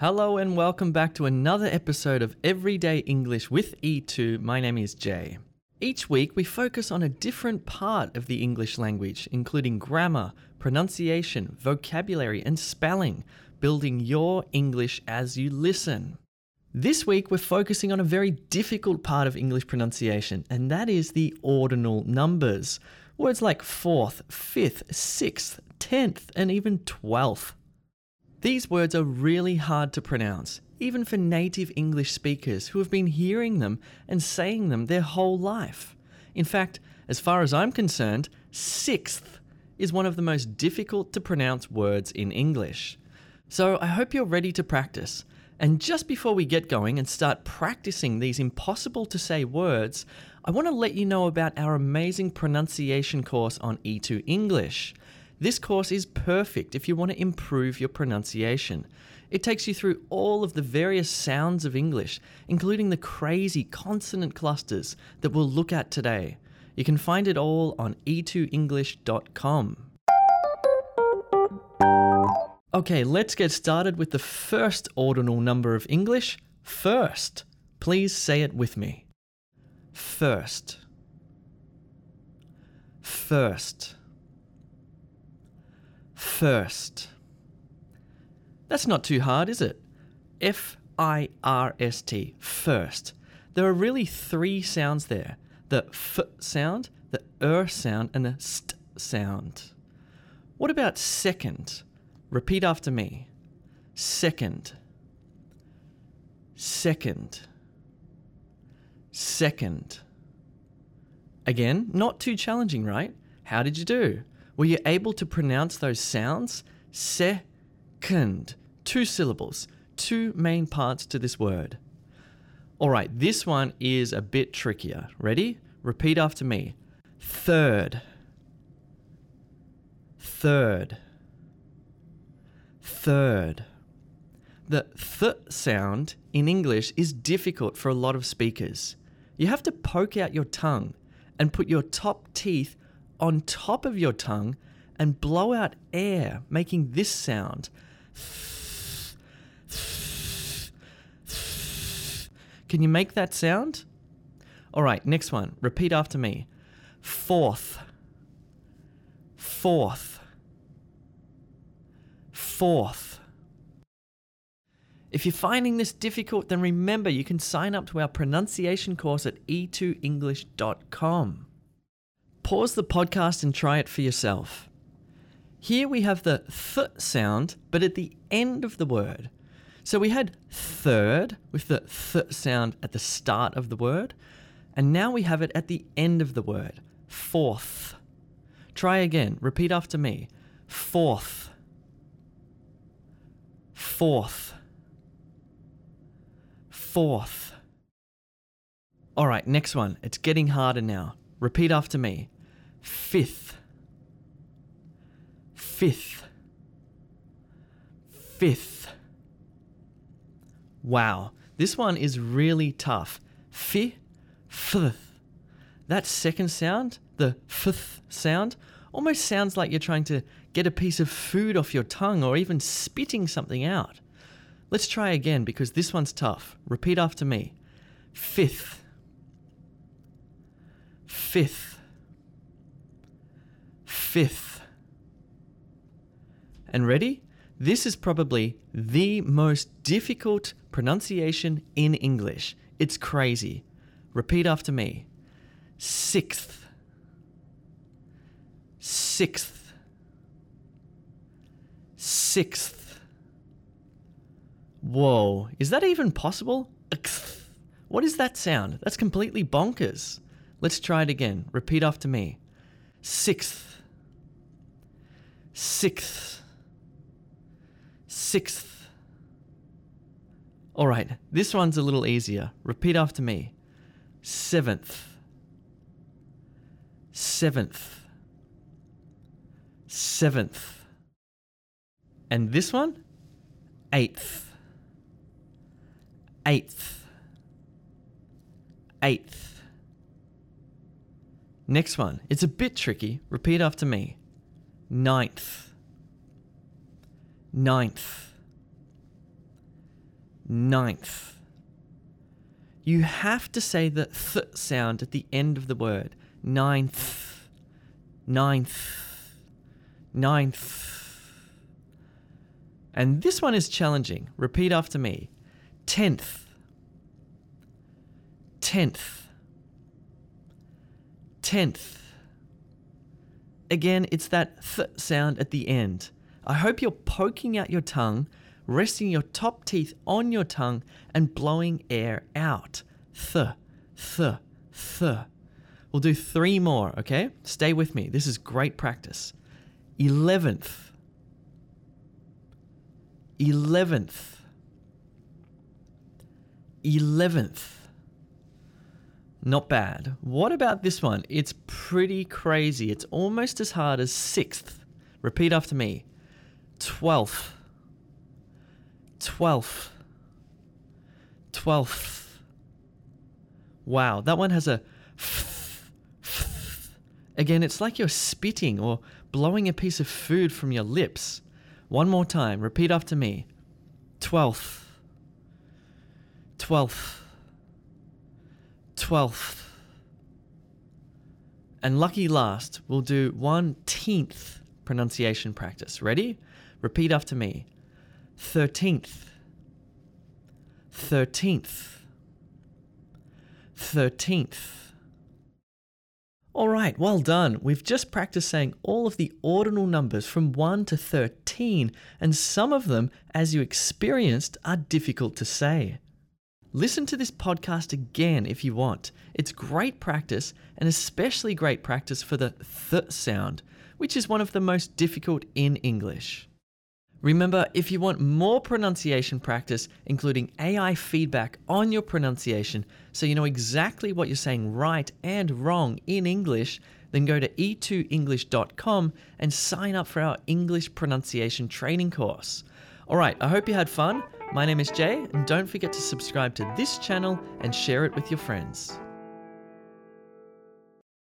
Hello and welcome back to another episode of Everyday English with E2. My name is Jay. Each week we focus on a different part of the English language, including grammar, pronunciation, vocabulary, and spelling, building your English as you listen. This week we're focusing on a very difficult part of English pronunciation, and that is the ordinal numbers. Words like fourth, fifth, sixth, tenth, and even twelfth. These words are really hard to pronounce, even for native English speakers who have been hearing them and saying them their whole life. In fact, as far as I'm concerned, sixth is one of the most difficult to pronounce words in English. So I hope you're ready to practice. And just before we get going and start practicing these impossible to say words, I want to let you know about our amazing pronunciation course on E2 English. This course is perfect if you want to improve your pronunciation. It takes you through all of the various sounds of English, including the crazy consonant clusters that we'll look at today. You can find it all on e2english.com. Okay, let's get started with the first ordinal number of English, first. Please say it with me. First. First. First. That's not too hard, is it? F I R S T, first. There are really three sounds there the f sound, the er sound, and the st sound. What about second? Repeat after me. Second. Second. Second. Again, not too challenging, right? How did you do? Were you able to pronounce those sounds? Second. Two syllables, two main parts to this word. All right, this one is a bit trickier. Ready? Repeat after me. Third. Third. Third. The th sound in English is difficult for a lot of speakers. You have to poke out your tongue and put your top teeth on top of your tongue and blow out air, making this sound. Can you make that sound? All right, next one. Repeat after me. Fourth. Fourth. Fourth. If you're finding this difficult, then remember you can sign up to our pronunciation course at e2english.com. Pause the podcast and try it for yourself. Here we have the th sound, but at the end of the word. So we had third with the th sound at the start of the word, and now we have it at the end of the word. Fourth. Try again. Repeat after me. Fourth. Fourth. Fourth. All right, next one. It's getting harder now. Repeat after me. Fifth. Fifth. Fifth. Wow, this one is really tough. Fi, fifth. That second sound, the fifth sound, almost sounds like you're trying to get a piece of food off your tongue or even spitting something out. Let's try again because this one's tough. Repeat after me. Fifth. Fifth. Fifth. And ready? This is probably the most difficult pronunciation in English. It's crazy. Repeat after me. Sixth. Sixth. Sixth. Whoa, is that even possible? What is that sound? That's completely bonkers. Let's try it again. Repeat after me. Sixth. Sixth. Sixth. All right, this one's a little easier. Repeat after me. Seventh. Seventh. Seventh. And this one? Eighth. Eighth. Eighth. Next one. It's a bit tricky. Repeat after me. Ninth. Ninth. ninth. You have to say the th sound at the end of the word. Ninth, ninth, ninth. And this one is challenging. Repeat after me. Tenth, tenth, tenth. Again, it's that th sound at the end. I hope you're poking out your tongue, resting your top teeth on your tongue, and blowing air out. Th, th, th. We'll do three more, okay? Stay with me. This is great practice. Eleventh. Eleventh. Eleventh. Not bad. What about this one? It's pretty crazy. It's almost as hard as sixth. Repeat after me. Twelfth. Twelfth. Twelfth. Wow, that one has a Again, it's like you're spitting or blowing a piece of food from your lips. One more time. Repeat after me. Twelfth. Twelfth. Twelfth. And lucky last, we'll do one teenth pronunciation practice. Ready? Repeat after me. Thirteenth. Thirteenth. Thirteenth. All right, well done. We've just practiced saying all of the ordinal numbers from 1 to 13, and some of them, as you experienced, are difficult to say. Listen to this podcast again if you want. It's great practice, and especially great practice for the th sound, which is one of the most difficult in English. Remember, if you want more pronunciation practice, including AI feedback on your pronunciation, so you know exactly what you're saying right and wrong in English, then go to e2english.com and sign up for our English pronunciation training course. All right, I hope you had fun. My name is Jay, and don't forget to subscribe to this channel and share it with your friends.